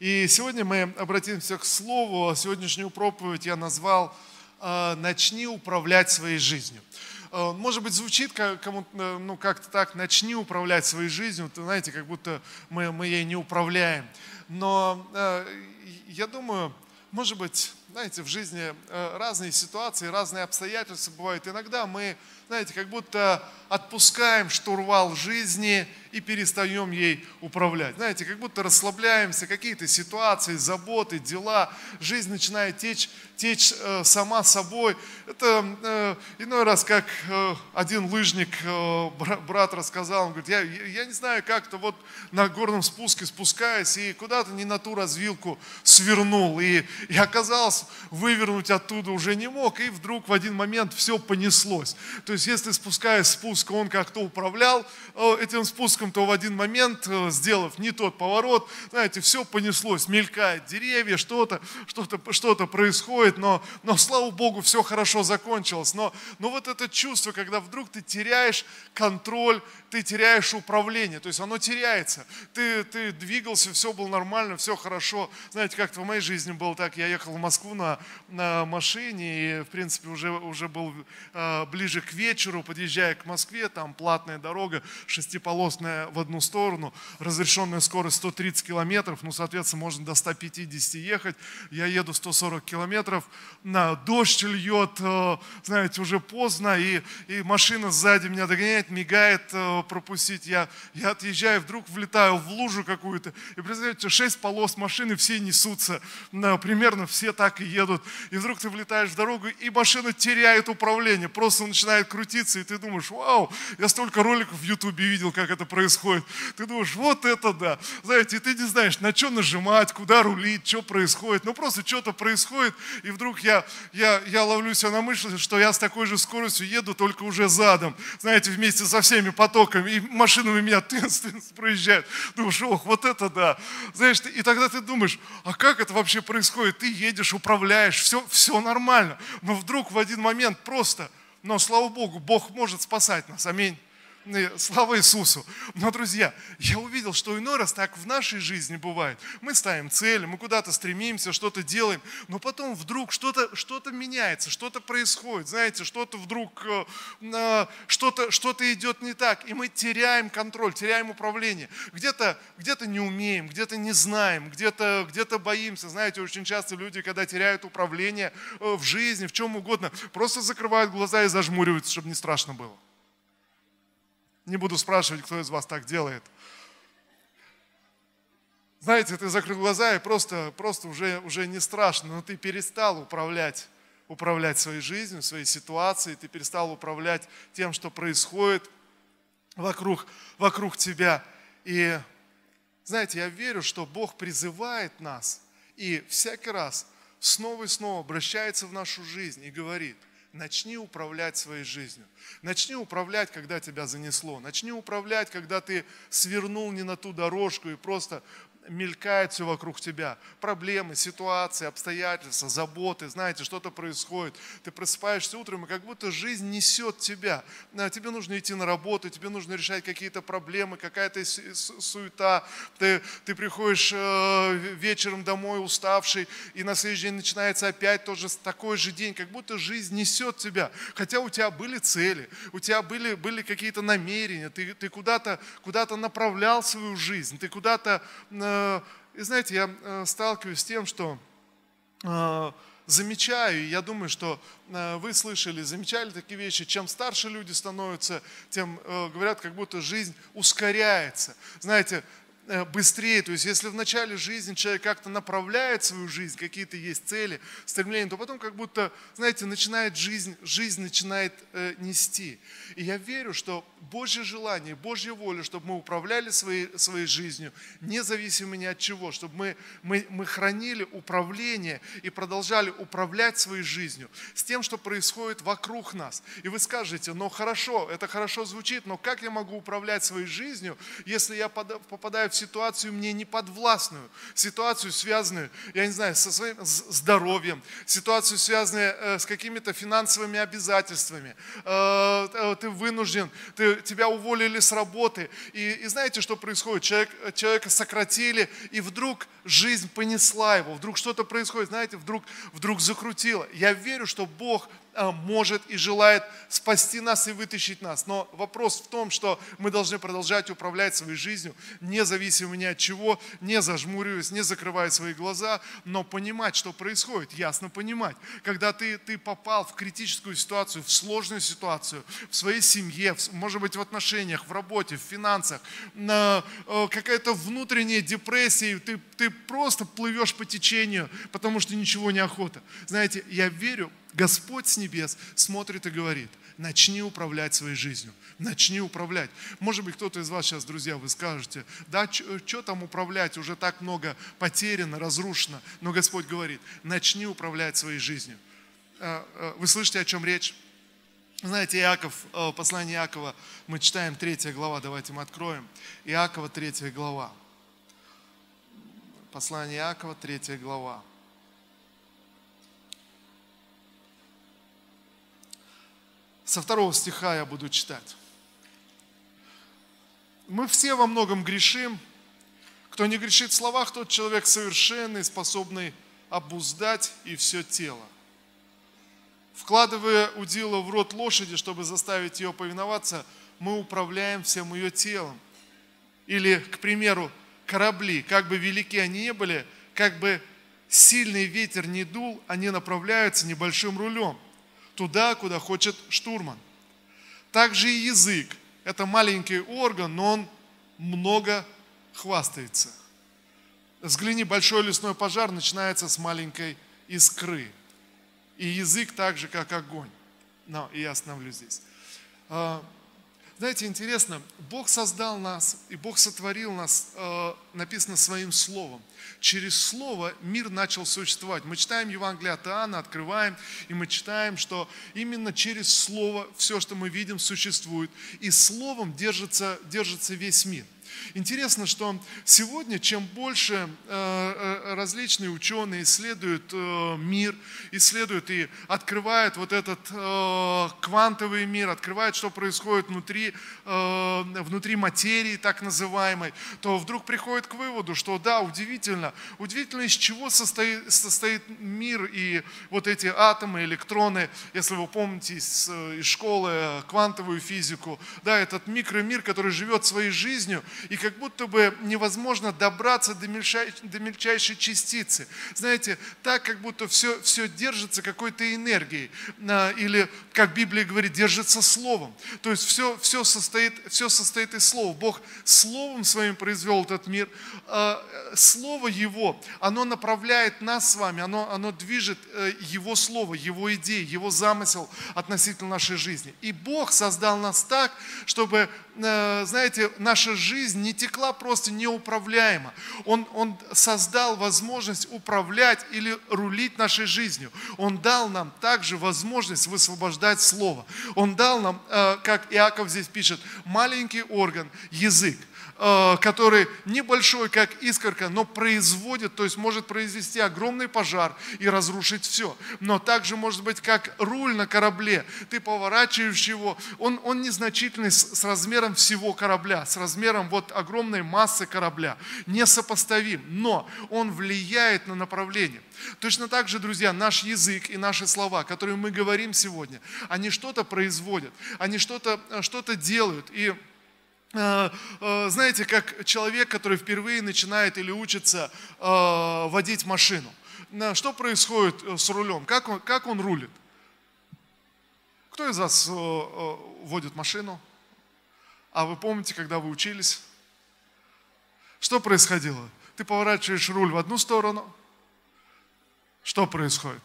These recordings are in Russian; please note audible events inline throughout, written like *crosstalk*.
И сегодня мы обратимся к слову. Сегодняшнюю проповедь я назвал э, «Начни управлять своей жизнью». Э, может быть, звучит кому э, ну, как-то так, начни управлять своей жизнью, вы знаете, как будто мы, мы ей не управляем. Но я думаю, может быть, знаете, в жизни разные ситуации, разные обстоятельства бывают. Иногда мы, знаете, как будто отпускаем штурвал жизни и перестаем ей управлять. Знаете, как будто расслабляемся, какие-то ситуации, заботы, дела, жизнь начинает течь, течь э, сама собой. Это э, иной раз, как э, один лыжник, э, брат рассказал, он говорит, я, я не знаю, как-то вот на горном спуске спускаясь и куда-то не на ту развилку свернул. И, и оказалось, вывернуть оттуда уже не мог, и вдруг в один момент все понеслось. То есть, если спускаясь спуск, спуск, он как-то управлял э, этим спуском, то в один момент, э, сделав не тот поворот, знаете, все понеслось, мелькает деревья, что-то, что-то, что-то происходит, но, но слава Богу, все хорошо закончилось. Но, но вот это чувство, когда вдруг ты теряешь контроль, ты теряешь управление, то есть оно теряется. Ты, ты двигался, все было нормально, все хорошо. Знаете, как-то в моей жизни было так, я ехал в Москву на, на машине и, в принципе, уже, уже был э, ближе к вечеру, подъезжая к Москве, там платная дорога, шестиполосная в одну сторону, разрешенная скорость 130 километров, ну, соответственно, можно до 150 ехать. Я еду 140 километров, на дождь льет, э, знаете, уже поздно, и, и машина сзади меня догоняет, мигает э, пропустить. Я, я отъезжаю, вдруг влетаю в лужу какую-то, и представляете, 6 полос машины, все несутся, примерно все так и едут. И вдруг ты влетаешь в дорогу, и машина теряет управление, просто начинает крутиться, и ты думаешь, вау, я столько роликов в Ютубе видел, как это происходит. Ты думаешь, вот это да. Знаете, ты не знаешь, на что нажимать, куда рулить, что происходит. Ну просто что-то происходит, и вдруг я, я, я ловлю себя на мысли, что я с такой же скоростью еду, только уже задом. Знаете, вместе со всеми потоками, и машинами меня *laughs* тынц проезжают. Думаешь, ох, вот это да. Знаешь, и тогда ты думаешь, а как это вообще происходит? Ты едешь, управляешь, все, все нормально. Но вдруг в один момент просто но, слава Богу, Бог может спасать нас. Аминь. Слава Иисусу. Но, друзья, я увидел, что иной раз так в нашей жизни бывает. Мы ставим цели, мы куда-то стремимся, что-то делаем, но потом вдруг что-то что меняется, что-то происходит, знаете, что-то вдруг, э, что-то что идет не так, и мы теряем контроль, теряем управление. Где-то где не умеем, где-то не знаем, где-то где боимся. Знаете, очень часто люди, когда теряют управление э, в жизни, в чем угодно, просто закрывают глаза и зажмуриваются, чтобы не страшно было. Не буду спрашивать, кто из вас так делает. Знаете, ты закрыл глаза и просто, просто уже, уже не страшно, но ты перестал управлять, управлять своей жизнью, своей ситуацией, ты перестал управлять тем, что происходит вокруг, вокруг тебя. И знаете, я верю, что Бог призывает нас и всякий раз снова и снова обращается в нашу жизнь и говорит, начни управлять своей жизнью. Начни управлять, когда тебя занесло. Начни управлять, когда ты свернул не на ту дорожку и просто мелькает все вокруг тебя. Проблемы, ситуации, обстоятельства, заботы, знаете, что-то происходит. Ты просыпаешься утром, и как будто жизнь несет тебя. Тебе нужно идти на работу, тебе нужно решать какие-то проблемы, какая-то суета. Ты, ты приходишь э, вечером домой уставший, и на следующий день начинается опять тоже такой же день, как будто жизнь несет тебя. Хотя у тебя были цели, у тебя были, были какие-то намерения, ты, ты куда-то куда направлял свою жизнь, ты куда-то э, Э, и знаете, я э, сталкиваюсь с тем, что э, замечаю, и я думаю, что вы слышали, замечали такие вещи, чем старше люди становятся, тем говорят, как будто жизнь ускоряется. Знаете, Э, быстрее. То есть если в начале жизни человек как-то направляет свою жизнь, какие-то есть цели, стремления, то потом как будто, знаете, начинает жизнь, жизнь начинает э, нести. И я верю, что Божье желание, Божья воля, чтобы мы управляли своей, своей жизнью, независимо ни от чего, чтобы мы, мы, мы хранили управление и продолжали управлять своей жизнью с тем, что происходит вокруг нас. И вы скажете, ну хорошо, это хорошо звучит, но как я могу управлять своей жизнью, если я попадаю в ситуацию мне неподвластную, ситуацию, связанную, я не знаю, со своим здоровьем, ситуацию, связанную э, с какими-то финансовыми обязательствами. Э, э, ты вынужден, ты, тебя уволили с работы. И, и знаете, что происходит? Человек, человека сократили, и вдруг жизнь понесла его, вдруг что-то происходит, знаете, вдруг, вдруг закрутило. Я верю, что Бог может и желает спасти нас и вытащить нас. Но вопрос в том, что мы должны продолжать управлять своей жизнью, независимо ни от чего, не зажмуриваясь, не закрывая свои глаза, но понимать, что происходит, ясно понимать. Когда ты, ты попал в критическую ситуацию, в сложную ситуацию, в своей семье, может быть, в отношениях, в работе, в финансах, на э, какая-то внутренняя депрессия, ты, ты просто плывешь по течению, потому что ничего не охота. Знаете, я верю, Господь с небес смотрит и говорит, начни управлять своей жизнью, начни управлять. Может быть, кто-то из вас сейчас, друзья, вы скажете, да, что там управлять, уже так много потеряно, разрушено. Но Господь говорит, начни управлять своей жизнью. А, а, вы слышите, о чем речь? Знаете, Иаков, э, послание Иакова, мы читаем 3 глава, давайте мы откроем. Иакова 3 глава. Послание Иакова, 3 глава. Со второго стиха я буду читать. Мы все во многом грешим. Кто не грешит в словах, тот человек совершенный, способный обуздать и все тело. Вкладывая удила в рот лошади, чтобы заставить ее повиноваться, мы управляем всем ее телом. Или, к примеру, корабли, как бы велики они ни были, как бы сильный ветер не дул, они направляются небольшим рулем – туда, куда хочет штурман. Также и язык. Это маленький орган, но он много хвастается. Взгляни, большой лесной пожар начинается с маленькой искры. И язык так же, как огонь. Но и я остановлюсь здесь. Знаете, интересно, Бог создал нас, и Бог сотворил нас, э, написано своим словом. Через слово мир начал существовать. Мы читаем Евангелие от Иоанна, открываем, и мы читаем, что именно через слово все, что мы видим, существует. И словом держится, держится весь мир – Интересно, что сегодня, чем больше э, э, различные ученые исследуют э, мир, исследуют и открывают вот этот квантовый мир, открывают, что происходит внутри, внутри материи так называемой, то вдруг приходят к выводу, что да, удивительно, удивительно, из чего состоит, состоит мир и вот эти атомы, электроны, если вы помните из, из школы квантовую физику, да, этот микромир, который живет своей жизнью, и как будто бы невозможно добраться до мельчайшей, до мельчайшей частицы. Знаете, так как будто все, все держится какой-то энергией, или, как Библия говорит, держится словом. То есть все, все, состоит, все состоит из слова. Бог словом своим произвел этот мир. А, слово Его, оно направляет нас с вами, оно, оно движет э, Его Слово, Его идеи, Его замысел относительно нашей жизни. И Бог создал нас так, чтобы, э, знаете, наша жизнь не текла просто неуправляемо. Он, он создал возможность управлять или рулить нашей жизнью. Он дал нам также возможность высвобождать Слово. Он дал нам, э, как Иаков здесь пишет, маленький орган, язык. Э, который небольшой, как искорка, но производит, то есть может произвести огромный пожар и разрушить все. Но также может быть как руль на корабле. Ты поворачиваешь его, он, он незначительный с, с размером всего корабля, с размером вот огромной массы корабля, несопоставим, но он влияет на направление. Точно так же, друзья, наш язык и наши слова, которые мы говорим сегодня, они что-то производят, они что-то что делают. И Э, э, знаете, как человек, который впервые начинает или учится э, водить машину. Что происходит с рулем? Как он, как он рулит? Кто из вас водит машину? А вы помните, когда вы учились? Что происходило? Ты поворачиваешь руль в одну сторону. Что происходит?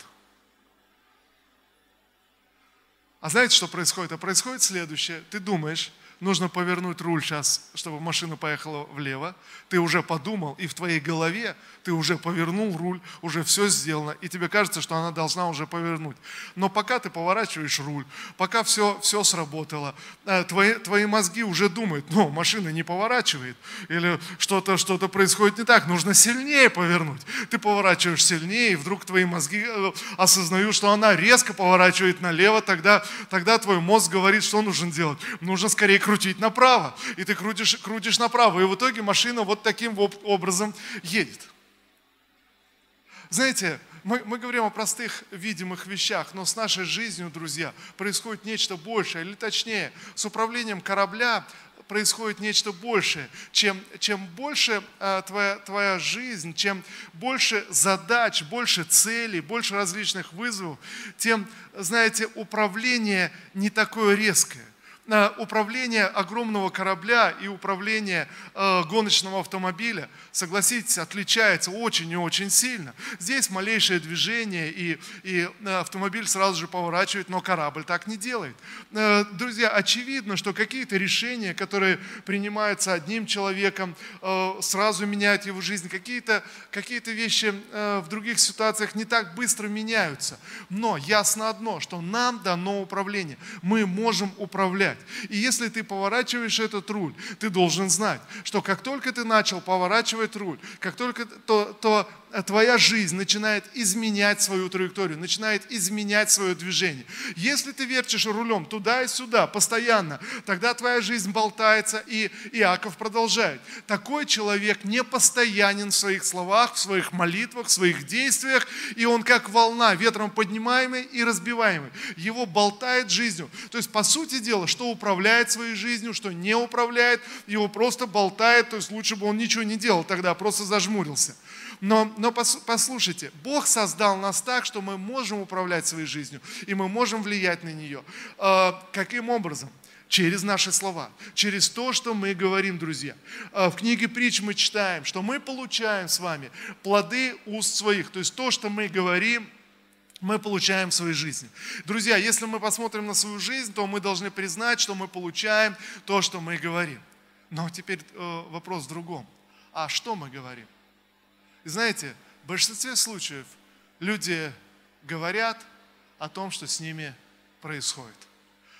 А знаете, что происходит? А происходит следующее. Ты думаешь, нужно повернуть руль сейчас, чтобы машина поехала влево. Ты уже подумал, и в твоей голове ты уже повернул руль, уже все сделано, и тебе кажется, что она должна уже повернуть. Но пока ты поворачиваешь руль, пока все, все сработало, э, твои, твои мозги уже думают, ну, машина не поворачивает, или что-то что происходит не так, нужно сильнее повернуть. Ты поворачиваешь сильнее, и вдруг твои мозги э, осознают, что она резко поворачивает налево, тогда, тогда твой мозг говорит, что нужно делать. Нужно скорее крутить направо. И ты крутишь, крутишь направо, и в итоге машина вот таким образом едет. Знаете, мы, мы говорим о простых видимых вещах, но с нашей жизнью, друзья, происходит нечто большее, или точнее, с управлением корабля происходит нечто большее. Чем, чем больше а, твоя, твоя жизнь, чем больше задач, больше целей, больше различных вызовов, тем, знаете, управление не такое резкое управление огромного корабля и управление э, гоночного автомобиля, согласитесь, отличается очень и очень сильно. Здесь малейшее движение, и, и э, автомобиль сразу же поворачивает, но корабль так не делает. Э, друзья, очевидно, что какие-то решения, которые принимаются одним человеком, сразу меняют его жизнь. Какие-то какие вещи в других ситуациях не так быстро меняются. Но ясно одно, что нам дано управление. Мы можем управлять управлять. И если ты поворачиваешь этот руль, ты должен знать, что как только ты начал поворачивать руль, как только то, то твоя жизнь начинает изменять свою траекторию, начинает изменять свое движение. Если ты вертишь рулем туда и сюда постоянно, тогда твоя жизнь болтается, и Иаков продолжает. Такой человек не постоянен в своих словах, в своих молитвах, в своих действиях, и он как волна, ветром поднимаемый и разбиваемый. Его болтает жизнью. То есть, по сути дела, что управляет своей жизнью, что не управляет, его просто болтает, то есть лучше бы он ничего не делал тогда, а просто зажмурился. Но, но послушайте, Бог создал нас так, что мы можем управлять своей жизнью, и мы можем влиять на нее. А, каким образом? через наши слова, через то, что мы говорим, друзья. А, в книге притч мы читаем, что мы получаем с вами плоды уст своих, то есть то, что мы говорим, мы получаем в своей жизни. Друзья, если мы посмотрим на свою жизнь, то мы должны признать, что мы получаем то, что мы говорим. Но теперь э, вопрос в другом. А что мы говорим? И знаете, в большинстве случаев люди говорят о том, что с ними происходит.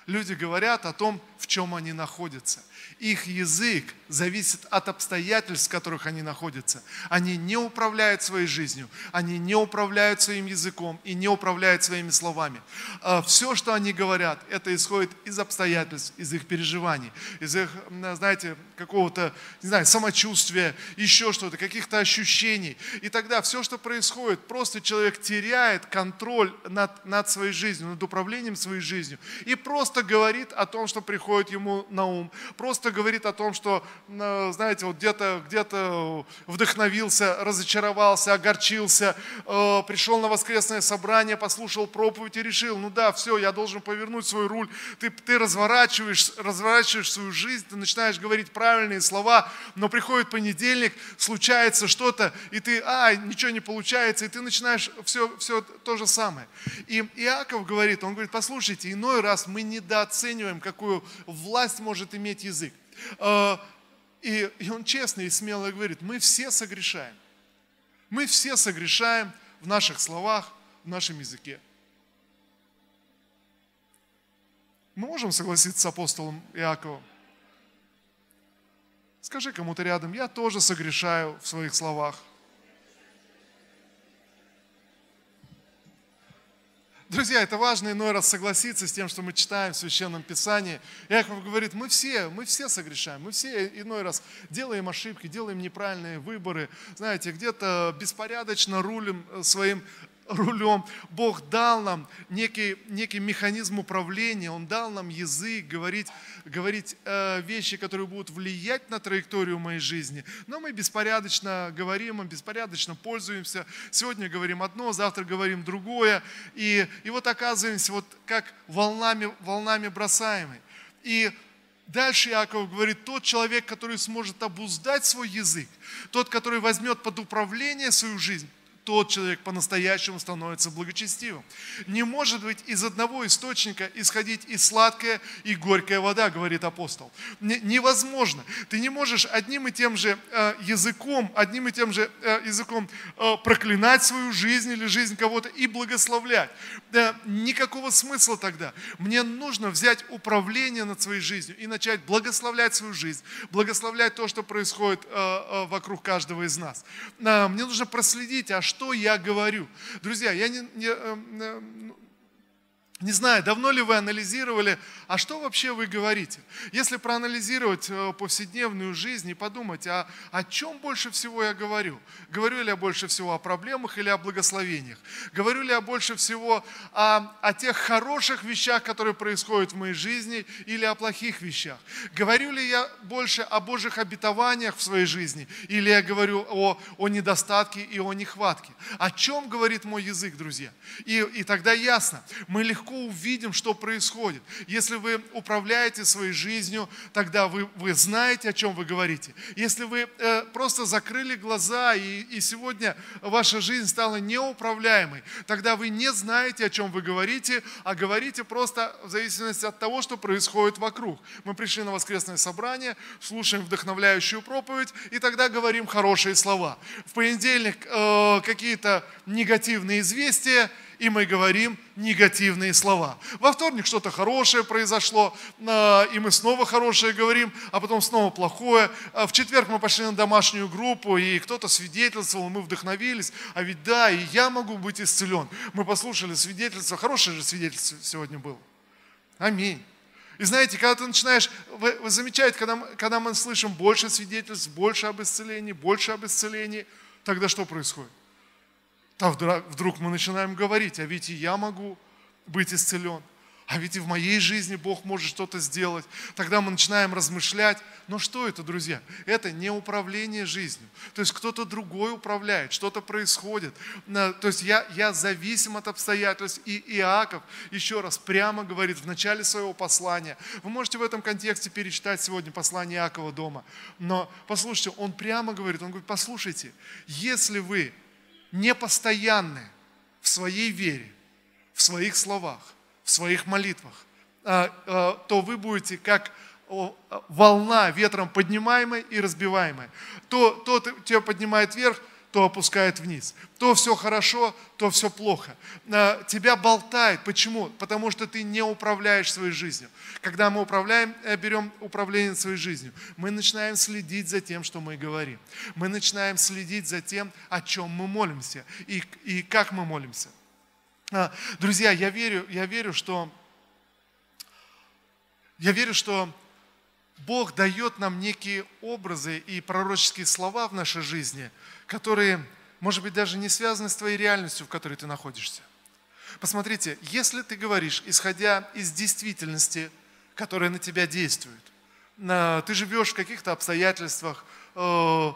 Люди говорят о том, в чем они находятся. Их язык зависит от обстоятельств, в которых они находятся. Они не управляют своей жизнью, они не управляют своим языком и не управляют своими словами. А Все, что они говорят, это исходит из обстоятельств, из их переживаний, из их, знаете, какого-то, не знаю, самочувствия, еще что-то, каких-то ощущений. И тогда все, что происходит, просто человек теряет контроль над, над своей жизнью, над управлением своей жизнью и просто говорит о том, что приходит ему на ум, просто говорит о том, что, знаете, вот где-то где вдохновился, разочаровался, огорчился, э, пришел на воскресное собрание, послушал проповедь и решил, ну да, все, я должен повернуть свой руль. Ты, ты разворачиваешь, разворачиваешь свою жизнь, ты начинаешь говорить правильные слова, но приходит понедельник, случается что-то, и ты, а, ничего не получается, и ты начинаешь все, все то же самое. И Иаков говорит, он говорит, послушайте, иной раз мы недооцениваем, какую власть может иметь язык. А, и, и он честно и смело говорит, мы все согрешаем. Мы все согрешаем в наших словах, в нашем языке. Мы можем согласиться с апостолом Иаковом? Скажи кому-то рядом, я тоже согрешаю в своих словах. Друзья, это важно иной раз согласиться с тем, что мы читаем в Священном Писании. Яков говорит, мы все, мы все согрешаем, мы все иной раз делаем ошибки, делаем неправильные выборы, знаете, где-то беспорядочно рулим своим рулем. Бог дал нам некий, некий механизм управления, Он дал нам язык, говорить, говорить э, вещи, которые будут влиять на траекторию моей жизни. Но мы беспорядочно говорим, мы беспорядочно пользуемся. Сегодня говорим одно, завтра говорим другое. И, и вот оказываемся вот как волнами, волнами бросаемые. И Дальше Иаков говорит, тот человек, который сможет обуздать свой язык, тот, который возьмет под управление свою жизнь, тот человек по-настоящему становится благочестивым. Не может быть из одного источника исходить и сладкая, и горькая вода, говорит апостол. Невозможно. Ты не можешь одним и тем же э, языком, одним и тем же э, языком э, проклинать свою жизнь или жизнь кого-то и благословлять. Никакого смысла тогда. Мне нужно взять управление над своей жизнью и начать благословлять свою жизнь, благословлять то, что происходит вокруг каждого из нас. Мне нужно проследить, а что я говорю. Друзья, я не, не, не знаю, давно ли вы анализировали, а что вообще вы говорите? Если проанализировать э, повседневную жизнь и подумать, а о чем больше всего я говорю? Говорю ли я больше всего о проблемах или о благословениях? Говорю ли я больше всего о, о тех хороших вещах, которые происходят в моей жизни, или о плохих вещах? Говорю ли я больше о Божьих обетованиях в своей жизни, или я говорю о, о недостатке и о нехватке? О чем говорит мой язык, друзья? И, и тогда ясно, мы легко легко увидим, что происходит. Если вы управляете своей жизнью, тогда вы, вы знаете, о чем вы говорите. Если вы э, просто закрыли глаза, и, и сегодня ваша жизнь стала неуправляемой, тогда вы не знаете, о чем вы говорите, а говорите просто в зависимости от того, что происходит вокруг. Мы пришли на воскресное собрание, слушаем вдохновляющую проповедь, и тогда говорим хорошие слова. В понедельник э, какие-то негативные известия, и мы говорим негативные слова. Во вторник что-то хорошее произошло, а, и мы снова хорошее говорим, а потом снова плохое. А в четверг мы пошли на домашнюю группу, и кто-то свидетельствовал, мы вдохновились, а ведь да, и я могу быть исцелен. Мы послушали свидетельство, хорошее же свидетельство сегодня было. Аминь. И знаете, когда ты начинаешь, вы, вы замечаете, когда, когда мы слышим больше свидетельств, больше об исцелении, больше об исцелении, тогда что происходит? А вдруг мы начинаем говорить, а ведь и я могу быть исцелен, а ведь и в моей жизни Бог может что-то сделать. Тогда мы начинаем размышлять, но что это, друзья? Это не управление жизнью. То есть кто-то другой управляет, что-то происходит. То есть я, я зависим от обстоятельств. И Иаков еще раз прямо говорит в начале своего послания. Вы можете в этом контексте перечитать сегодня послание Иакова дома. Но послушайте, он прямо говорит, он говорит, послушайте, если вы непостоянны в своей вере, в своих словах, в своих молитвах, а, а, то вы будете как волна ветром поднимаемая и разбиваемая. То, то тебя поднимает вверх, то опускает вниз. То все хорошо, то все плохо. А, тебя болтает. Почему? Потому что ты не управляешь своей жизнью. Когда мы управляем, э, берем управление своей жизнью, мы начинаем следить за тем, что мы говорим. Мы начинаем следить за тем, о чем мы молимся и, и как мы молимся. А, друзья, я верю, я верю, что я верю, что Бог дает нам некие образы и пророческие слова в нашей жизни – которые, может быть, даже не связаны с твоей реальностью, в которой ты находишься. Посмотрите, если ты говоришь, исходя из действительности, которая на тебя действует, ты живешь в каких-то обстоятельствах, э,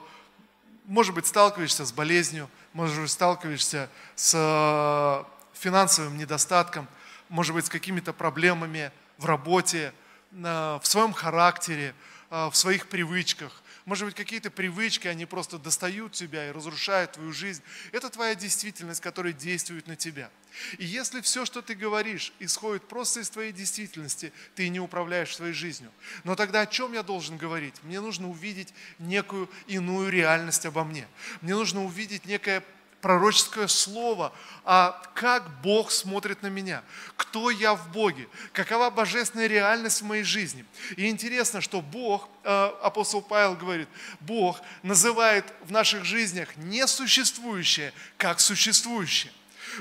может быть, сталкиваешься с болезнью, может быть, сталкиваешься с э, финансовым недостатком, может быть, с какими-то проблемами в работе, в своем характере, э, в своих привычках, может быть, какие-то привычки, они просто достают тебя и разрушают твою жизнь. Это твоя действительность, которая действует на тебя. И если все, что ты говоришь, исходит просто из твоей действительности, ты не управляешь своей жизнью. Но тогда о чем я должен говорить? Мне нужно увидеть некую иную реальность обо мне. Мне нужно увидеть некое пророческое слово, а как Бог смотрит на меня, кто я в Боге, какова божественная реальность в моей жизни. И интересно, что Бог, э, апостол Павел говорит, Бог называет в наших жизнях несуществующее как существующее.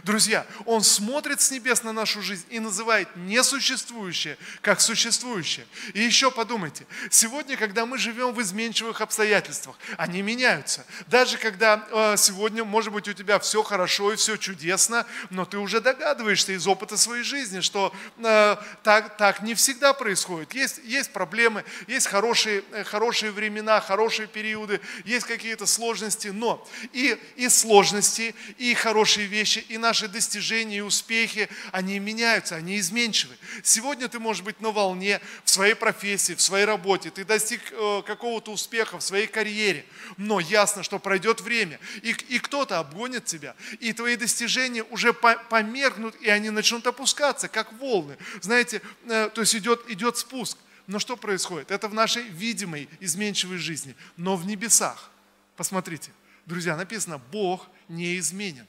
Друзья, Он смотрит с небес на нашу жизнь и называет несуществующее как существующее. И еще подумайте, сегодня, когда мы живем в изменчивых обстоятельствах, они меняются. Даже когда э, сегодня, может быть, у тебя все хорошо и все чудесно, но ты уже догадываешься из опыта своей жизни, что э, так, так не всегда происходит. Есть, есть проблемы, есть хорошие, э, хорошие времена, хорошие периоды, есть какие-то сложности, но и, и сложности, и хорошие вещи, и наши достижения и успехи, они меняются, они изменчивы. Сегодня ты можешь быть на волне в своей профессии, в своей работе, ты достиг э, какого-то успеха в своей карьере, но ясно, что пройдет время, и, и кто-то обгонит тебя, и твои достижения уже померкнут, и они начнут опускаться, как волны. Знаете, э, то есть идет, идет спуск. Но что происходит? Это в нашей видимой, изменчивой жизни, но в небесах. Посмотрите, друзья, написано, Бог неизменен.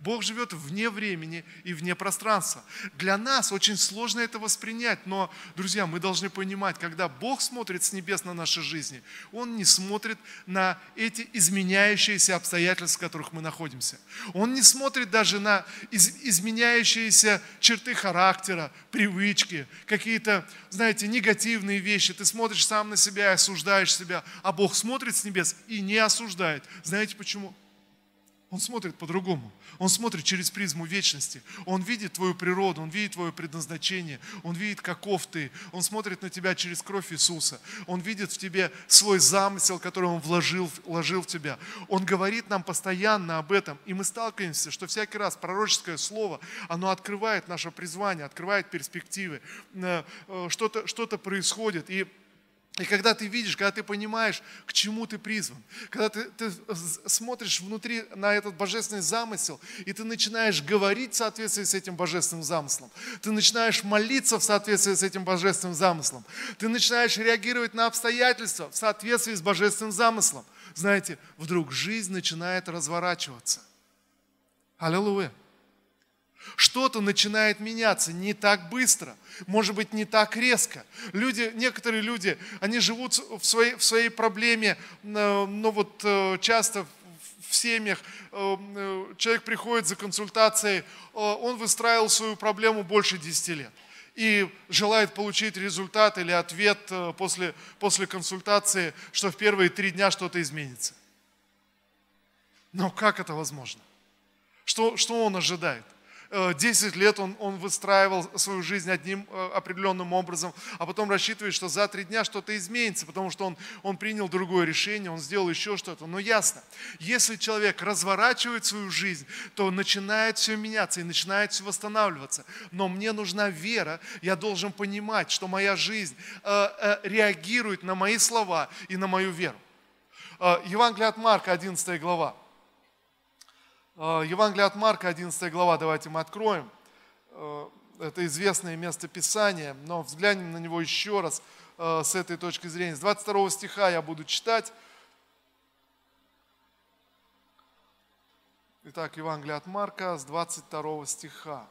Бог живет вне времени и вне пространства. Для нас очень сложно это воспринять, но, друзья, мы должны понимать, когда Бог смотрит с небес на наши жизни, Он не смотрит на эти изменяющиеся обстоятельства, в которых мы находимся. Он не смотрит даже на из, изменяющиеся черты характера, привычки, какие-то, знаете, негативные вещи. Ты смотришь сам на себя и осуждаешь себя, а Бог смотрит с небес и не осуждает. Знаете почему? Он смотрит по-другому. Он смотрит через призму вечности. Он видит твою природу, он видит твое предназначение, он видит, каков ты. Он смотрит на тебя через кровь Иисуса. Он видит в тебе свой замысел, который он вложил, вложил в тебя. Он говорит нам постоянно об этом. И мы сталкиваемся, что всякий раз пророческое слово, оно открывает наше призвание, открывает перспективы. Э, э, что-то что происходит. И и когда ты видишь, когда ты понимаешь, к чему ты призван, когда ты, ты смотришь внутри на этот божественный замысел, и ты начинаешь говорить в соответствии с этим божественным замыслом, ты начинаешь молиться в соответствии с этим божественным замыслом, ты начинаешь реагировать на обстоятельства в соответствии с божественным замыслом, знаете, вдруг жизнь начинает разворачиваться. Аллилуйя. Что-то начинает меняться не так быстро, может быть, не так резко. Люди, некоторые люди, они живут в своей, в своей проблеме, но ну вот э, часто в семьях э, э, человек приходит за консультацией, он выстраивал свою проблему больше 10 лет и желает получить результат или ответ после, после консультации, что в первые три дня что-то изменится. Но как это возможно? Что, что он ожидает? 10 э, лет он, он выстраивал свою жизнь одним э, определенным образом, а потом рассчитывает, что за три дня что-то изменится, потому что он, он принял другое решение, он сделал еще что-то. Но ясно, если человек разворачивает свою жизнь, то начинает все меняться и начинает все восстанавливаться. Но мне нужна вера, я должен понимать, что моя жизнь э, э, реагирует на мои слова и на мою веру. Э, Евангелие от Марка, 11 глава. А, Евангелие от Марка, 11 глава, давайте мы откроем. А, это известное место Писания, но взглянем на него еще раз а, с этой точки зрения. С 22 стиха я буду читать. Итак, Евангелие от Марка с 22 стиха.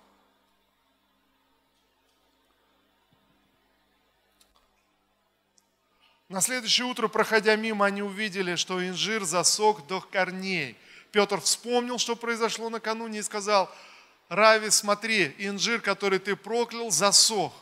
На следующее утро, проходя мимо, они увидели, что инжир засох до корней – Петр вспомнил, что произошло накануне и сказал, Рави, смотри, инжир, который ты проклял, засох.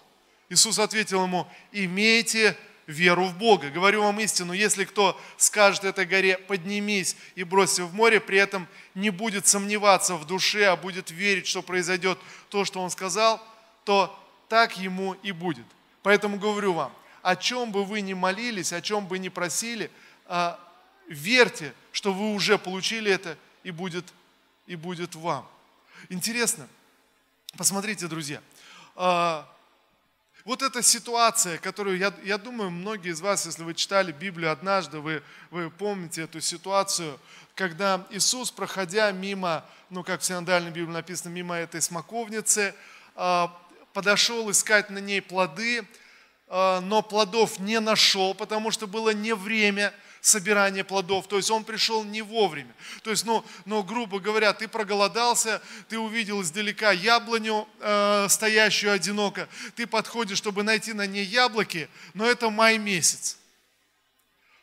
Иисус ответил ему, имейте веру в Бога. Говорю вам истину, если кто скажет этой горе, поднимись и бросься в море, при этом не будет сомневаться в душе, а будет верить, что произойдет то, что он сказал, то так ему и будет. Поэтому говорю вам, о чем бы вы ни молились, о чем бы ни просили, а, верьте, что вы уже получили это и будет, и будет вам. Интересно, посмотрите, друзья, а, вот эта ситуация, которую, я, я думаю, многие из вас, если вы читали Библию однажды, вы, вы помните эту ситуацию, когда Иисус, проходя мимо, ну, как в синодальной Библии написано, мимо этой смоковницы, а, подошел искать на ней плоды, а, но плодов не нашел, потому что было не время – собирания плодов. То есть он пришел не вовремя. То есть, ну, ну грубо говоря, ты проголодался, ты увидел издалека яблоню, э, стоящую одиноко. Ты подходишь, чтобы найти на ней яблоки, но это май месяц.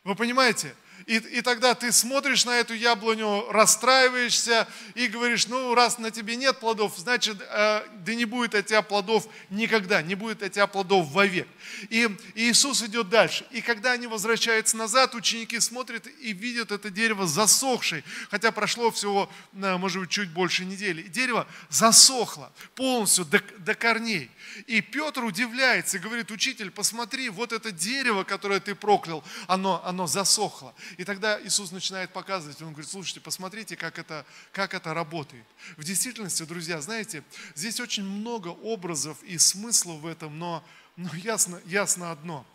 Вы понимаете? И, и тогда ты смотришь на эту яблоню, расстраиваешься и говоришь, ну раз на тебе нет плодов, значит, э, да не будет от тебя плодов никогда, не будет от тебя плодов вовек. И, Иисус идет дальше. И когда они возвращаются назад, ученики смотрят и видят это дерево засохшее, хотя прошло всего, э, может быть, чуть больше недели. И дерево засохло полностью до, до корней. И Петр удивляется и говорит, учитель, посмотри, вот это дерево, которое ты проклял, оно, оно засохло. И тогда Иисус начинает показывать, Он говорит, слушайте, посмотрите, как это, как это работает. В действительности, друзья, знаете, здесь очень много образов и смыслов в этом, но, но ясно, ясно одно,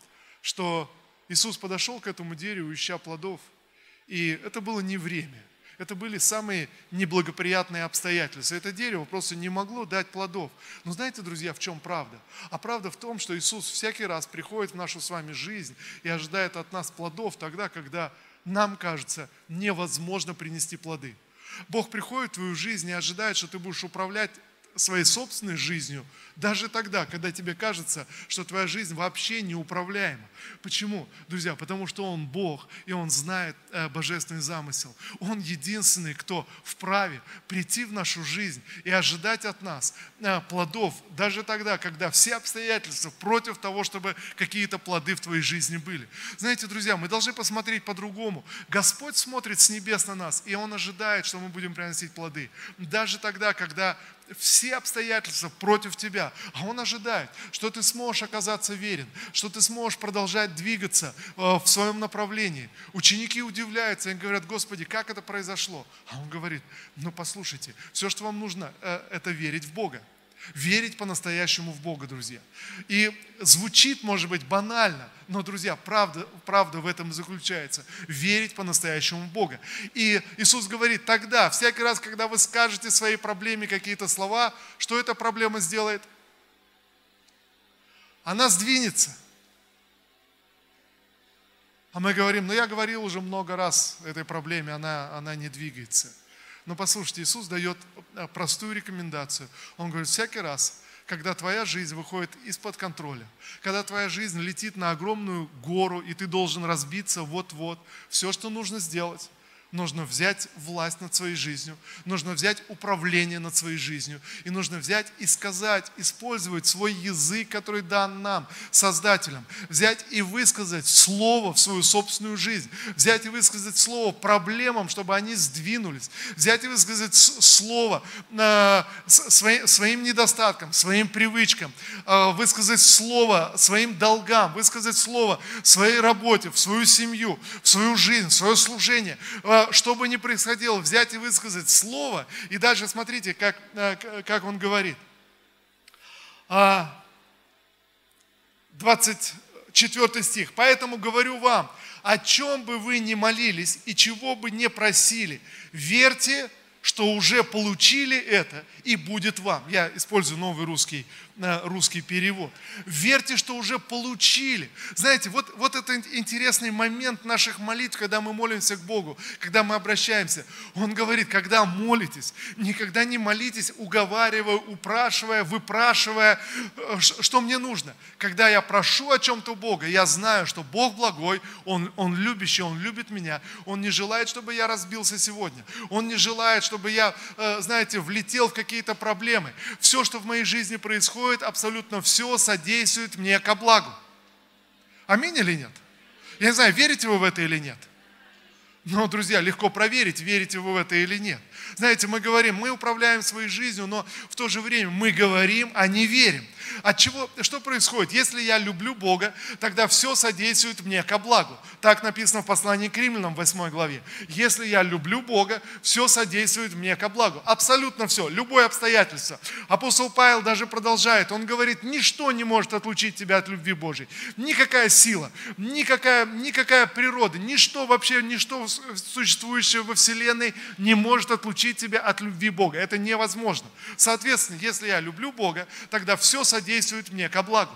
что Иисус подошел к этому дереву, ища плодов, и это было не время – это были самые неблагоприятные обстоятельства. Это дерево просто не могло дать плодов. Но знаете, друзья, в чем правда? А правда в том, что Иисус всякий раз приходит в нашу с вами жизнь и ожидает от нас плодов тогда, когда нам кажется невозможно принести плоды. Бог приходит в твою жизнь и ожидает, что ты будешь управлять своей собственной жизнью, даже тогда, когда тебе кажется, что твоя жизнь вообще неуправляема. Почему? Друзья, потому что Он Бог, и Он знает э, божественный замысел. Он единственный, кто вправе прийти в нашу жизнь и ожидать от нас э, плодов, даже тогда, когда все обстоятельства против того, чтобы какие-то плоды в твоей жизни были. Знаете, друзья, мы должны посмотреть по-другому. Господь смотрит с небес на нас, и Он ожидает, что мы будем приносить плоды. Даже тогда, когда все обстоятельства против тебя, а Он ожидает, что ты сможешь оказаться верен, что ты сможешь продолжать двигаться э, в своем направлении. Ученики удивляются и говорят, Господи, как это произошло? А Он говорит, ну послушайте, все, что вам нужно, э, это верить в Бога. Верить по-настоящему в Бога, друзья. И звучит, может быть, банально, но, друзья, правда, правда в этом заключается. Верить по-настоящему в Бога. И Иисус говорит, тогда, всякий раз, когда вы скажете своей проблеме какие-то слова, что эта проблема сделает? Она сдвинется. А мы говорим, ну я говорил уже много раз этой проблеме, она, она не двигается. Но послушайте, Иисус дает э, простую рекомендацию. Он говорит, всякий раз, когда твоя жизнь выходит из-под контроля, когда твоя жизнь летит на огромную гору, и ты должен разбиться вот-вот, все, что нужно сделать, нужно взять власть над своей жизнью, нужно взять управление над своей жизнью, и нужно взять и сказать, использовать свой язык, который дан нам, Создателем, взять и высказать слово в свою собственную жизнь, взять и высказать слово проблемам, чтобы они сдвинулись, взять и высказать слово э, своим, своим недостаткам, своим привычкам, э, высказать слово своим долгам, высказать слово своей работе, в свою семью, в свою жизнь, в свое служение, э, что бы ни происходило, взять и высказать слово. И дальше смотрите, как, э, как он говорит. 24 а, стих. «Поэтому говорю вам, о чем бы вы ни молились и чего бы не просили, верьте, что уже получили это и будет вам. Я использую новый русский, э, русский перевод. Верьте, что уже получили. Знаете, вот, вот это интересный момент наших молитв, когда мы молимся к Богу, когда мы обращаемся. Он говорит, когда молитесь, никогда не молитесь, уговаривая, упрашивая, выпрашивая, э, что мне нужно. Когда я прошу о чем-то Бога, я знаю, что Бог благой, Он, Он любящий, Он любит меня. Он не желает, чтобы я разбился сегодня. Он не желает, чтобы чтобы я, э, знаете, влетел в какие-то проблемы. Все, что в моей жизни происходит, абсолютно все содействует мне ко благу. Аминь или нет? Я не знаю, верите вы в это или нет. Но, друзья, легко проверить, верите вы в это или нет. Знаете, мы говорим, мы управляем своей жизнью, но в то же время мы говорим, а не верим. От чего, что происходит? Если я люблю Бога, тогда все содействует мне ко благу. Так написано в послании к римлянам в 8 главе. Если я люблю Бога, все содействует мне ко благу. Абсолютно все, любое обстоятельство. Апостол Павел даже продолжает, он говорит, ничто не может отлучить тебя от любви Божьей. Никакая сила, никакая, никакая природа, ничто вообще, ничто существующее во Вселенной не может отлучить тебя от любви Бога. Это невозможно. Соответственно, если я люблю Бога, тогда все содействует мне ко благу.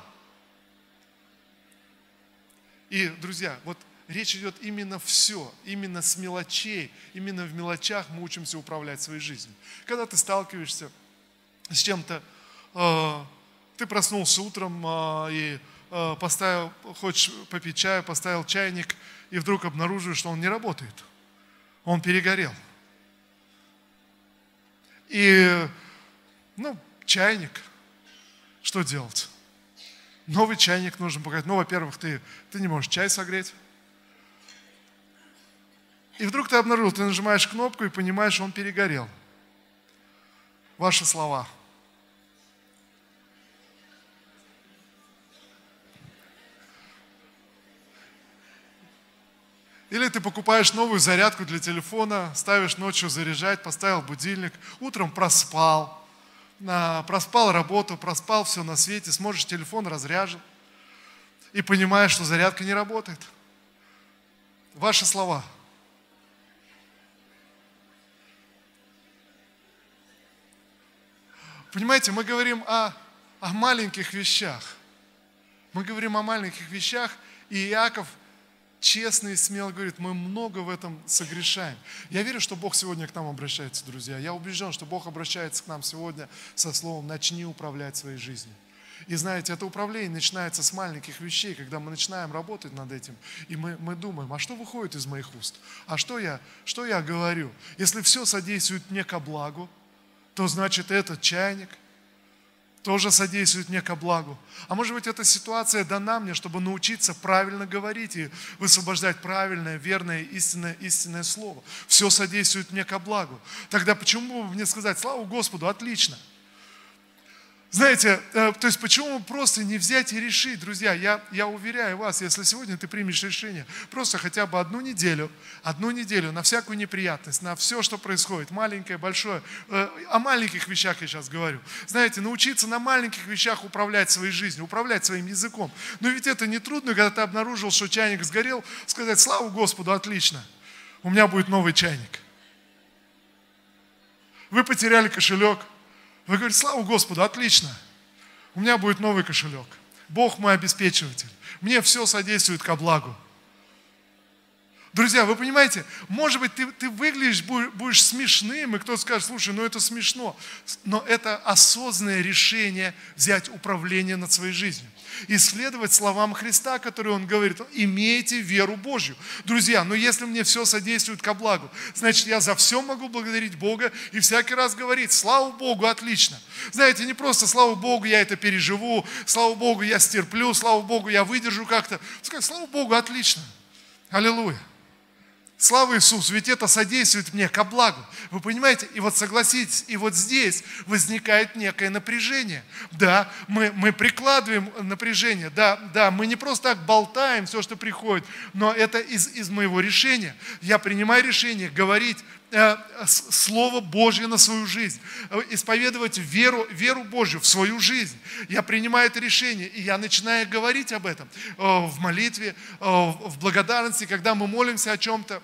И, друзья, вот речь идет именно все, именно с мелочей, именно в мелочах мы учимся управлять своей жизнью. Когда ты сталкиваешься с чем-то, э, ты проснулся утром э, и э, поставил, хочешь попить чаю, поставил чайник, и вдруг обнаруживаешь, что он не работает. Он перегорел. И, ну, чайник, что делать? Новый чайник нужно показать. Ну, во-первых, ты, ты не можешь чай согреть. И вдруг ты обнаружил, ты нажимаешь кнопку и понимаешь, что он перегорел. Ваши слова. Или ты покупаешь новую зарядку для телефона, ставишь ночью заряжать, поставил будильник, утром проспал, проспал работу, проспал все на свете, смотришь, телефон разряжен, и понимаешь, что зарядка не работает. Ваши слова. Понимаете, мы говорим о, о маленьких вещах. Мы говорим о маленьких вещах, и Иаков честно и смело говорит, мы много в этом согрешаем. Я верю, что Бог сегодня к нам обращается, друзья. Я убежден, что Бог обращается к нам сегодня со словом «начни управлять своей жизнью». И знаете, это управление начинается с маленьких вещей, когда мы начинаем работать над этим, и мы, мы думаем, а что выходит из моих уст? А что я, что я говорю? Если все содействует мне ко благу, то значит этот чайник – тоже содействует мне ко благу. А может быть, эта ситуация дана мне, чтобы научиться правильно говорить и высвобождать правильное, верное, истинное, истинное слово. Все содействует мне ко благу. Тогда почему бы мне сказать, слава Господу, отлично – знаете, э, то есть почему просто не взять и решить, друзья, я, я уверяю вас, если сегодня ты примешь решение, просто хотя бы одну неделю, одну неделю на всякую неприятность, на все, что происходит, маленькое, большое, э, о маленьких вещах я сейчас говорю. Знаете, научиться на маленьких вещах управлять своей жизнью, управлять своим языком. Но ведь это не трудно, когда ты обнаружил, что чайник сгорел, сказать, слава Господу, отлично, у меня будет новый чайник. Вы потеряли кошелек, вы говорите, слава Господу, отлично. У меня будет новый кошелек. Бог мой обеспечиватель. Мне все содействует ко благу. Друзья, вы понимаете, может быть, ты, ты выглядишь, будешь смешным, и кто-то скажет, слушай, ну это смешно. Но это осознанное решение взять управление над своей жизнью. Исследовать словам Христа, которые Он говорит, имейте веру Божью. Друзья, но если мне все содействует ко благу, значит, я за все могу благодарить Бога и всякий раз говорить, слава Богу, отлично. Знаете, не просто, слава Богу, я это переживу, слава Богу, я стерплю, слава Богу, я выдержу как-то. Сказать, слава Богу, отлично. Аллилуйя. Слава Иисусу, ведь это содействует мне ко благу. Вы понимаете? И вот согласитесь, и вот здесь возникает некое напряжение. Да, мы, мы прикладываем напряжение, да, да, мы не просто так болтаем все, что приходит, но это из, из моего решения. Я принимаю решение говорить Слово Божье на свою жизнь, э, исповедовать веру, веру Божью в свою жизнь. Я принимаю это решение, и я начинаю говорить об этом э, в молитве, в благодарности, когда мы молимся о чем-то.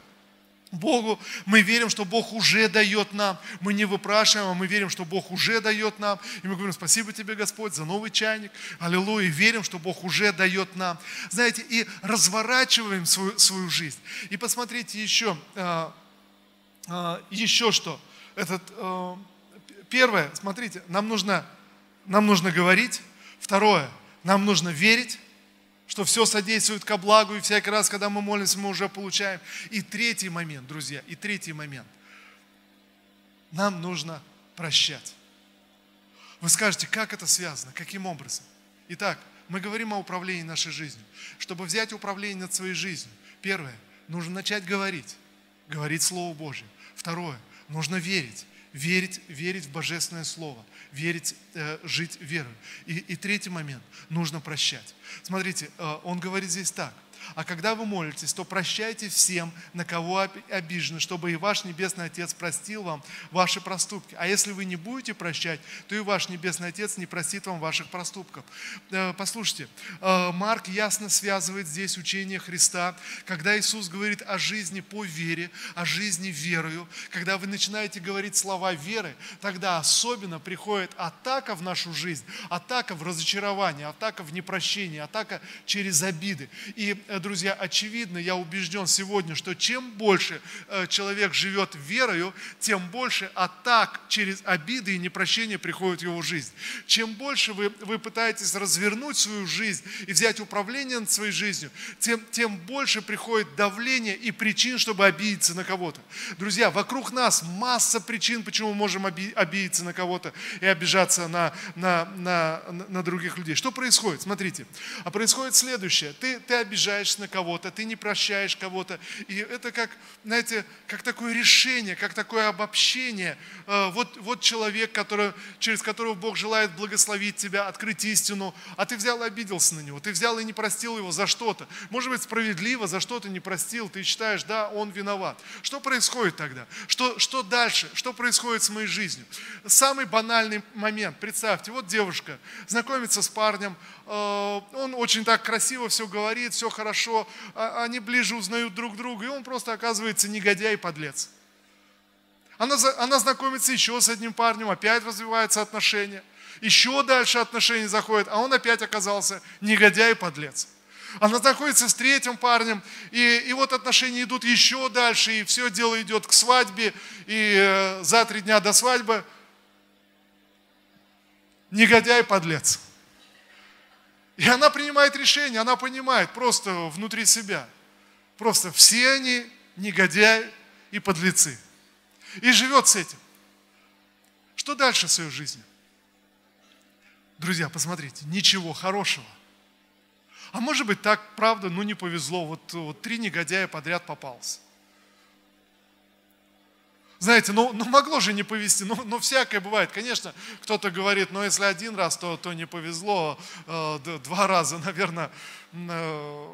Богу, мы верим, что Бог уже дает нам. Мы не выпрашиваем, а мы верим, что Бог уже дает нам. И мы говорим, спасибо тебе, Господь, за новый чайник. Аллилуйя. Верим, что Бог уже дает нам. Знаете, и разворачиваем свою, свою жизнь. И посмотрите еще, еще что. Этот, а, первое, смотрите, нам нужно, нам нужно говорить. Второе, нам нужно верить что все содействует ко благу, и всякий раз, когда мы молимся, мы уже получаем. И третий момент, друзья, и третий момент. Нам нужно прощать. Вы скажете, как это связано, каким образом? Итак, мы говорим о управлении нашей жизнью. Чтобы взять управление над своей жизнью, первое, нужно начать говорить, говорить Слово Божье. Второе, нужно верить, верить, верить в Божественное Слово, верить, э, жить верой. И, и третий момент, нужно прощать. Смотрите, э, он говорит здесь так. А когда вы молитесь, то прощайте всем, на кого обижены, чтобы и ваш Небесный Отец простил вам ваши проступки. А если вы не будете прощать, то и ваш Небесный Отец не простит вам ваших проступков. Э, послушайте, э, Марк ясно связывает здесь учение Христа, когда Иисус говорит о жизни по вере, о жизни верою. Когда вы начинаете говорить слова веры, тогда особенно приходит атака в нашу жизнь, атака в разочарование, атака в непрощение, атака через обиды. И э, друзья, очевидно, я убежден сегодня, что чем больше э, человек живет верою, тем больше атак через обиды и непрощение приходит в его жизнь. Чем больше вы, вы пытаетесь развернуть свою жизнь и взять управление над своей жизнью, тем, тем больше приходит давление и причин, чтобы обидеться на кого-то. Друзья, вокруг нас масса причин, почему мы можем обидеться на кого-то и обижаться на, на, на, на других людей. Что происходит? Смотрите. А происходит следующее. Ты, ты обижаешь обижаешься на кого-то, ты не прощаешь кого-то. И это как, знаете, как такое решение, как такое обобщение. Э, вот, вот человек, который, через которого Бог желает благословить тебя, открыть истину, а ты взял и обиделся на него, ты взял и не простил его за что-то. Может быть, справедливо за что-то не простил, ты считаешь, да, он виноват. Что происходит тогда? Что, что дальше? Что происходит с моей жизнью? Самый банальный момент. Представьте, вот девушка знакомится с парнем, э, он очень так красиво все говорит, все хорошо, а, они ближе узнают друг друга, и он просто оказывается негодяй и подлец. Она, она знакомится еще с одним парнем, опять развиваются отношения. Еще дальше отношения заходят, а он опять оказался негодяй и подлец. Она находится с третьим парнем, и, и вот отношения идут еще дальше, и все дело идет к свадьбе, и э, за три дня до свадьбы негодяй подлец. И она принимает решение, она понимает просто внутри себя. Просто все они негодяи и подлецы. И живет с этим. Что дальше в своей жизни? Друзья, посмотрите, ничего хорошего. А может быть так, правда, ну не повезло, вот, вот три негодяя подряд попался. Знаете, ну, ну могло же не повезти, ну, ну всякое бывает. Конечно, кто-то говорит, ну если один раз, то, то не повезло, э, два раза, наверное, э,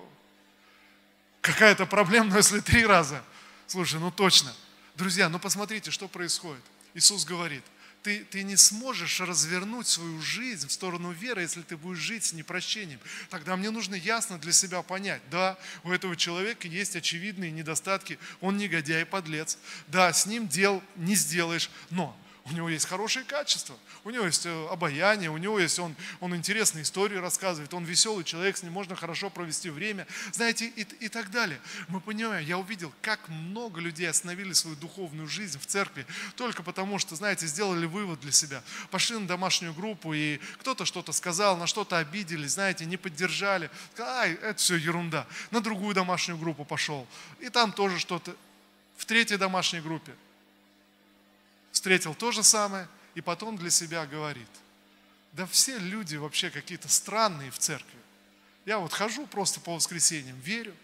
какая-то проблема, но если три раза, слушай, ну точно. Друзья, ну посмотрите, что происходит. Иисус говорит – ты, ты не сможешь развернуть свою жизнь в сторону веры, если ты будешь жить с непрощением. Тогда мне нужно ясно для себя понять, да, у этого человека есть очевидные недостатки, он негодяй, подлец, да, с ним дел не сделаешь, но у него есть хорошие качества, у него есть э, обаяние, у него есть, он, он интересные истории рассказывает, он веселый человек, с ним можно хорошо провести время, знаете, и, и так далее. Мы понимаем, я увидел, как много людей остановили свою духовную жизнь в церкви только потому, что, знаете, сделали вывод для себя. Пошли на домашнюю группу, и кто-то что-то сказал, на что-то обиделись, знаете, не поддержали. Ай, это все ерунда. На другую домашнюю группу пошел, и там тоже что-то. В третьей домашней группе встретил то же самое, и потом для себя говорит, да все люди вообще какие-то странные в церкви. Я вот хожу просто по воскресеньям, верю,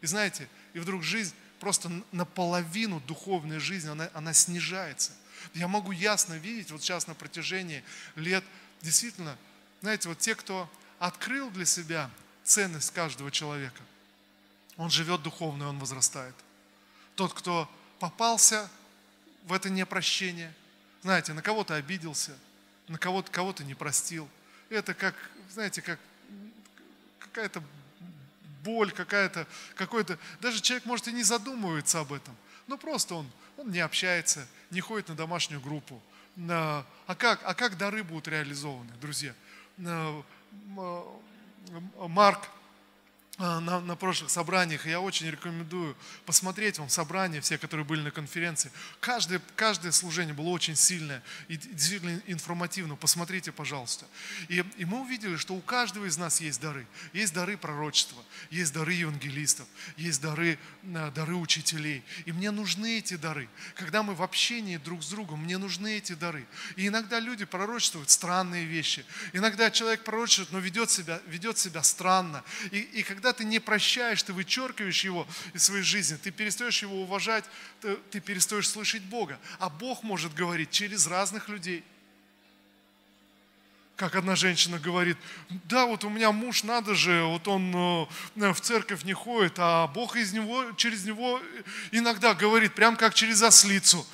и знаете, и вдруг жизнь просто наполовину духовная жизнь, она, она снижается. Я могу ясно видеть, вот сейчас на протяжении лет, действительно, знаете, вот те, кто открыл для себя ценность каждого человека, он живет духовно, он возрастает. Тот, кто попался в это непрощение. Знаете, на кого-то обиделся, на кого-то кого не простил. Это как, знаете, как какая-то боль, какая-то, какой-то... Даже человек, может, и не задумывается об этом, но просто он, он не общается, не ходит на домашнюю группу. А как, а как дары будут реализованы, друзья? Марк а, на, на прошлых собраниях, и я очень рекомендую посмотреть вам собрания, все, которые были на конференции. Каждое, каждое служение было очень сильное и действительно информативно. Посмотрите, пожалуйста. И, и мы увидели, что у каждого из нас есть дары. Есть дары пророчества, есть дары евангелистов, есть дары, а, дары учителей. И мне нужны эти дары. Когда мы в общении друг с другом, мне нужны эти дары. И иногда люди пророчествуют странные вещи. Иногда человек пророчествует, но ведет себя, ведет себя странно. И, и когда когда ты не прощаешь, ты вычеркиваешь его из своей жизни, ты перестаешь его уважать, ты, ты перестаешь слышать Бога. А Бог может говорить через разных людей. Как одна женщина говорит, да, вот у меня муж, надо же, вот он э, в церковь не ходит, а Бог из него, через него иногда говорит, прям как через ослицу.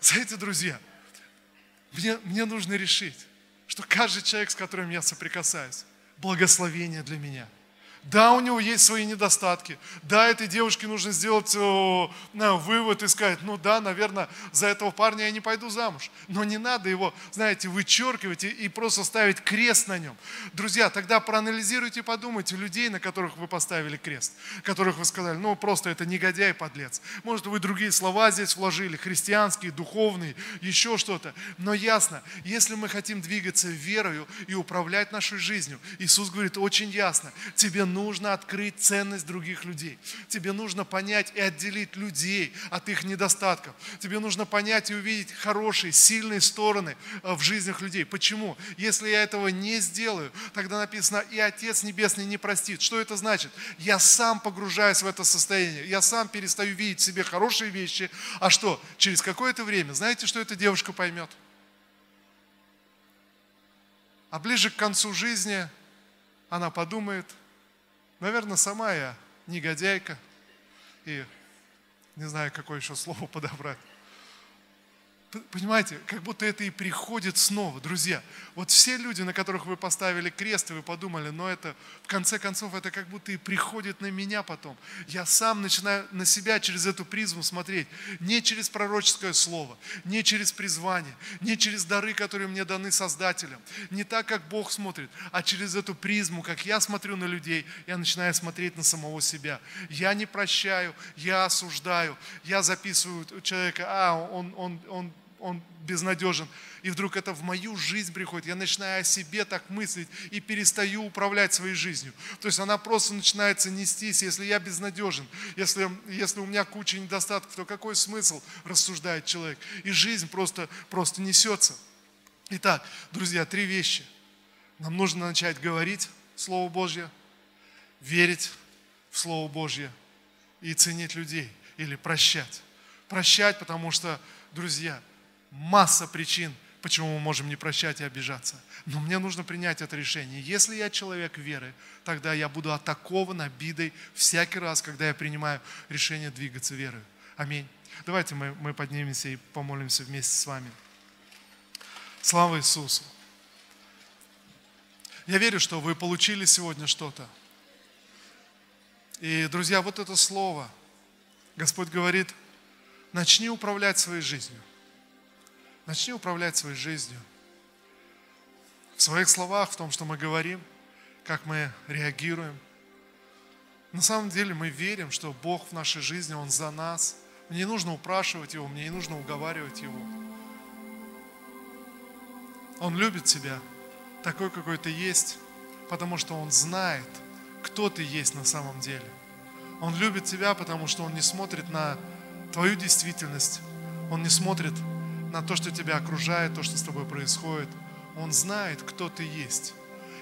Знаете, друзья, мне, мне нужно решить, что каждый человек, с которым я соприкасаюсь, благословение для меня – да, у него есть свои недостатки. Да, этой девушке нужно сделать э, вывод и сказать, ну да, наверное, за этого парня я не пойду замуж. Но не надо его, знаете, вычеркивать и, и просто ставить крест на нем. Друзья, тогда проанализируйте и подумайте людей, на которых вы поставили крест, которых вы сказали, ну просто это негодяй, подлец. Может, вы другие слова здесь вложили, христианские, духовные, еще что-то. Но ясно, если мы хотим двигаться верою и управлять нашей жизнью, Иисус говорит очень ясно, тебе нужно открыть ценность других людей. Тебе нужно понять и отделить людей от их недостатков. Тебе нужно понять и увидеть хорошие, сильные стороны э, в жизнях людей. Почему? Если я этого не сделаю, тогда написано, и Отец Небесный не простит. Что это значит? Я сам погружаюсь в это состояние. Я сам перестаю видеть в себе хорошие вещи. А что? Через какое-то время, знаете, что эта девушка поймет? А ближе к концу жизни она подумает, наверное, сама я негодяйка, и не знаю, какое еще слово подобрать. Понимаете, как будто это и приходит снова, друзья. Вот все люди, на которых вы поставили крест, и вы подумали, но это, в конце концов, это как будто и приходит на меня потом. Я сам начинаю на себя через эту призму смотреть. Не через пророческое слово, не через призвание, не через дары, которые мне даны Создателем. Не так, как Бог смотрит, а через эту призму, как я смотрю на людей, я начинаю смотреть на самого себя. Я не прощаю, я осуждаю, я записываю человека, а, он, он, он он безнадежен. И вдруг это в мою жизнь приходит. Я начинаю о себе так мыслить и перестаю управлять своей жизнью. То есть она просто начинается нестись. Если я безнадежен, если, если у меня куча недостатков, то какой смысл, рассуждает человек. И жизнь просто, просто несется. Итак, друзья, три вещи. Нам нужно начать говорить Слово Божье, верить в Слово Божье и ценить людей или прощать. Прощать, потому что, друзья, масса причин, почему мы можем не прощать и обижаться. Но мне нужно принять это решение. Если я человек веры, тогда я буду атакован обидой всякий раз, когда я принимаю решение двигаться верой. Аминь. Давайте мы, мы поднимемся и помолимся вместе с вами. Слава Иисусу! Я верю, что вы получили сегодня что-то. И, друзья, вот это слово. Господь говорит, начни управлять своей жизнью. Начни управлять своей жизнью. В своих словах, в том, что мы говорим, как мы реагируем. На самом деле мы верим, что Бог в нашей жизни, Он за нас. Мне не нужно упрашивать Его, мне не нужно уговаривать Его. Он любит тебя такой, какой ты есть, потому что Он знает, кто ты есть на самом деле. Он любит тебя, потому что Он не смотрит на твою действительность, Он не смотрит на то, что тебя окружает, то, что с тобой происходит. Он знает, кто ты есть.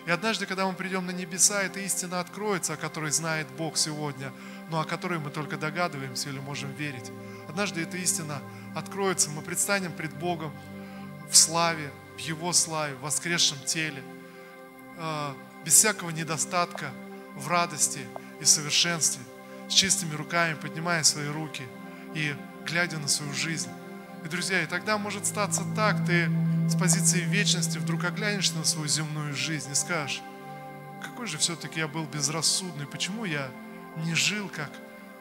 И однажды, когда мы придем на небеса, эта истина откроется, о которой знает Бог сегодня, но о которой мы только догадываемся или можем верить. Однажды эта истина откроется, мы предстанем пред Богом в славе, в Его славе, в воскресшем теле, э, без всякого недостатка, в радости и совершенстве, с чистыми руками, поднимая свои руки и глядя на свою жизнь и, друзья, и тогда может статься так, ты с позиции вечности вдруг оглянешься на свою земную жизнь и скажешь, какой же все-таки я был безрассудный, почему я не жил как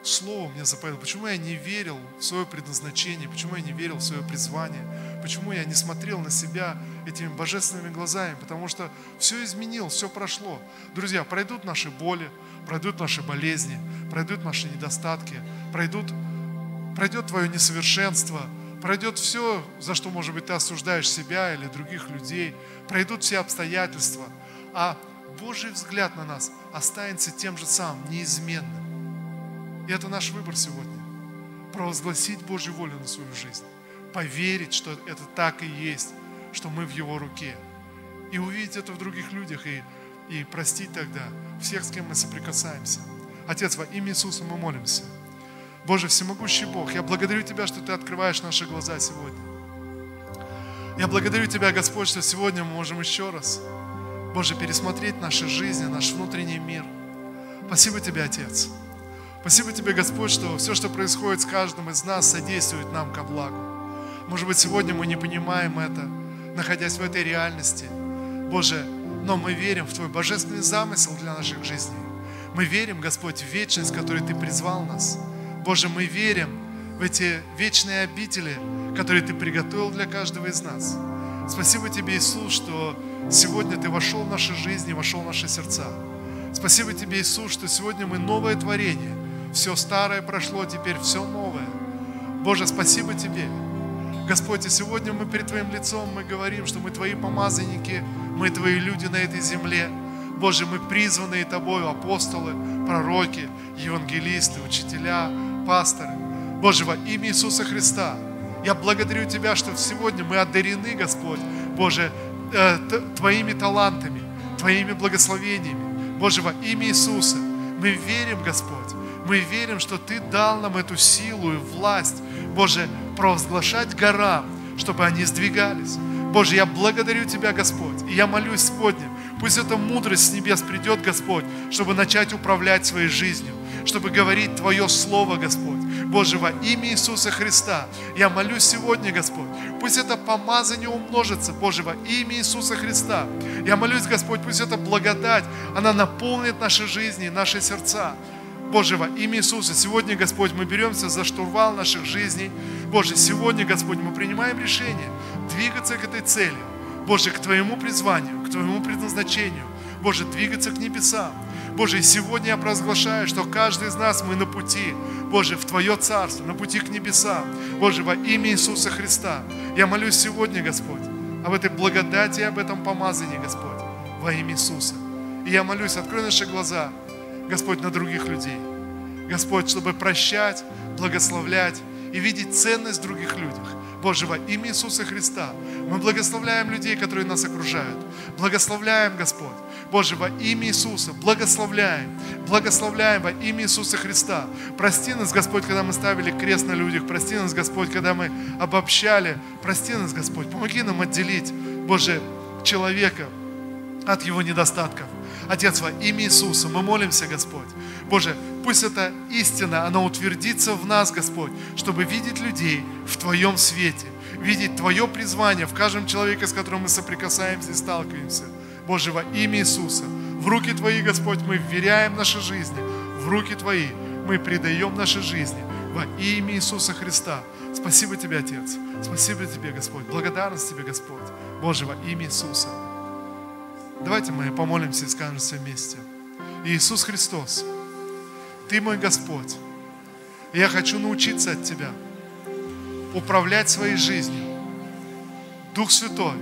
Слово мне заповедал, почему я не верил в свое предназначение, почему я не верил в свое призвание, почему я не смотрел на себя этими божественными глазами, потому что все изменил, все прошло. Друзья, пройдут наши боли, пройдут наши болезни, пройдут наши недостатки, пройдут, пройдет твое несовершенство – пройдет все, за что, может быть, ты осуждаешь себя или других людей, пройдут все обстоятельства, а Божий взгляд на нас останется тем же самым, неизменным. И это наш выбор сегодня. Провозгласить Божью волю на свою жизнь. Поверить, что это так и есть, что мы в Его руке. И увидеть это в других людях и, и простить тогда всех, с кем мы соприкасаемся. Отец, во имя Иисуса мы молимся. Боже, всемогущий Бог, я благодарю Тебя, что Ты открываешь наши глаза сегодня. Я благодарю Тебя, Господь, что сегодня мы можем еще раз, Боже, пересмотреть наши жизни, наш внутренний мир. Спасибо Тебе, Отец. Спасибо Тебе, Господь, что все, что происходит с каждым из нас, содействует нам ко благу. Может быть, сегодня мы не понимаем это, находясь в этой реальности. Боже, но мы верим в Твой божественный замысел для наших жизней. Мы верим, Господь, в вечность, в которой Ты призвал нас. Боже, мы верим в эти вечные обители, которые Ты приготовил для каждого из нас. Спасибо Тебе, Иисус, что сегодня Ты вошел в наши жизни, вошел в наши сердца. Спасибо Тебе, Иисус, что сегодня мы новое творение. Все старое прошло, теперь все новое. Боже, спасибо Тебе. Господь, и сегодня мы перед Твоим лицом мы говорим, что мы Твои помазанники, мы Твои люди на этой земле. Боже, мы призванные Тобою апостолы, пророки, евангелисты, учителя, пасторы. Боже, во имя Иисуса Христа, я благодарю Тебя, что сегодня мы одарены, Господь, Боже, э, Твоими талантами, Твоими благословениями. Боже, во имя Иисуса, мы верим, Господь, мы верим, что Ты дал нам эту силу и власть, Боже, провозглашать горам, чтобы они сдвигались. Боже, я благодарю Тебя, Господь, и я молюсь сегодня, пусть эта мудрость с небес придет, Господь, чтобы начать управлять своей жизнью, чтобы говорить Твое Слово, Господь. Боже, во имя Иисуса Христа, я молюсь сегодня, Господь, пусть это помазание умножится, Боже, во имя Иисуса Христа. Я молюсь, Господь, пусть эта благодать, она наполнит наши жизни, наши сердца. Боже, во имя Иисуса, сегодня, Господь, мы беремся за штурвал наших жизней. Боже, сегодня, Господь, мы принимаем решение двигаться к этой цели. Боже, к Твоему призванию, к Твоему предназначению. Боже, двигаться к небесам. Боже, сегодня я провозглашаю, что каждый из нас мы на пути, Боже, в Твое Царство, на пути к небесам. Боже, во имя Иисуса Христа. Я молюсь сегодня, Господь, об этой благодати и об этом помазании, Господь, во имя Иисуса. И я молюсь, открой наши глаза, Господь, на других людей. Господь, чтобы прощать, благословлять и видеть ценность в других людях. Боже, во имя Иисуса Христа, мы благословляем людей, которые нас окружают. Благословляем, Господь. Боже, во имя Иисуса, благословляем, благословляем во имя Иисуса Христа. Прости нас, Господь, когда мы ставили крест на людях. Прости нас, Господь, когда мы обобщали. Прости нас, Господь. Помоги нам отделить, Боже, человека от его недостатков. Отец, во имя Иисуса мы молимся, Господь. Боже, пусть эта истина, она утвердится в нас, Господь, чтобы видеть людей в Твоем свете, видеть Твое призвание в каждом человеке, с которым мы соприкасаемся и сталкиваемся. Боже, во имя Иисуса, в руки Твои, Господь, мы вверяем наши жизни, в руки Твои мы предаем наши жизни во имя Иисуса Христа. Спасибо Тебе, Отец. Спасибо Тебе, Господь. Благодарность Тебе, Господь. Боже, во имя Иисуса. Давайте мы помолимся и скажем все вместе. Иисус Христос, Ты мой Господь. Я хочу научиться от Тебя управлять своей жизнью. Дух Святой,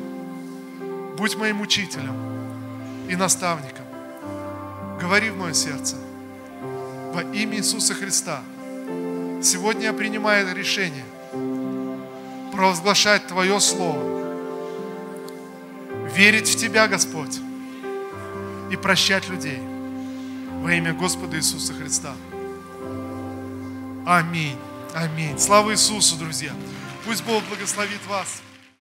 будь моим учителем и наставником. Говори в мое сердце. Во имя Иисуса Христа. Сегодня я принимаю решение провозглашать Твое Слово, верить в Тебя, Господь, и прощать людей во имя Господа Иисуса Христа. Аминь. Аминь. Слава Иисусу, друзья. Пусть Бог благословит вас.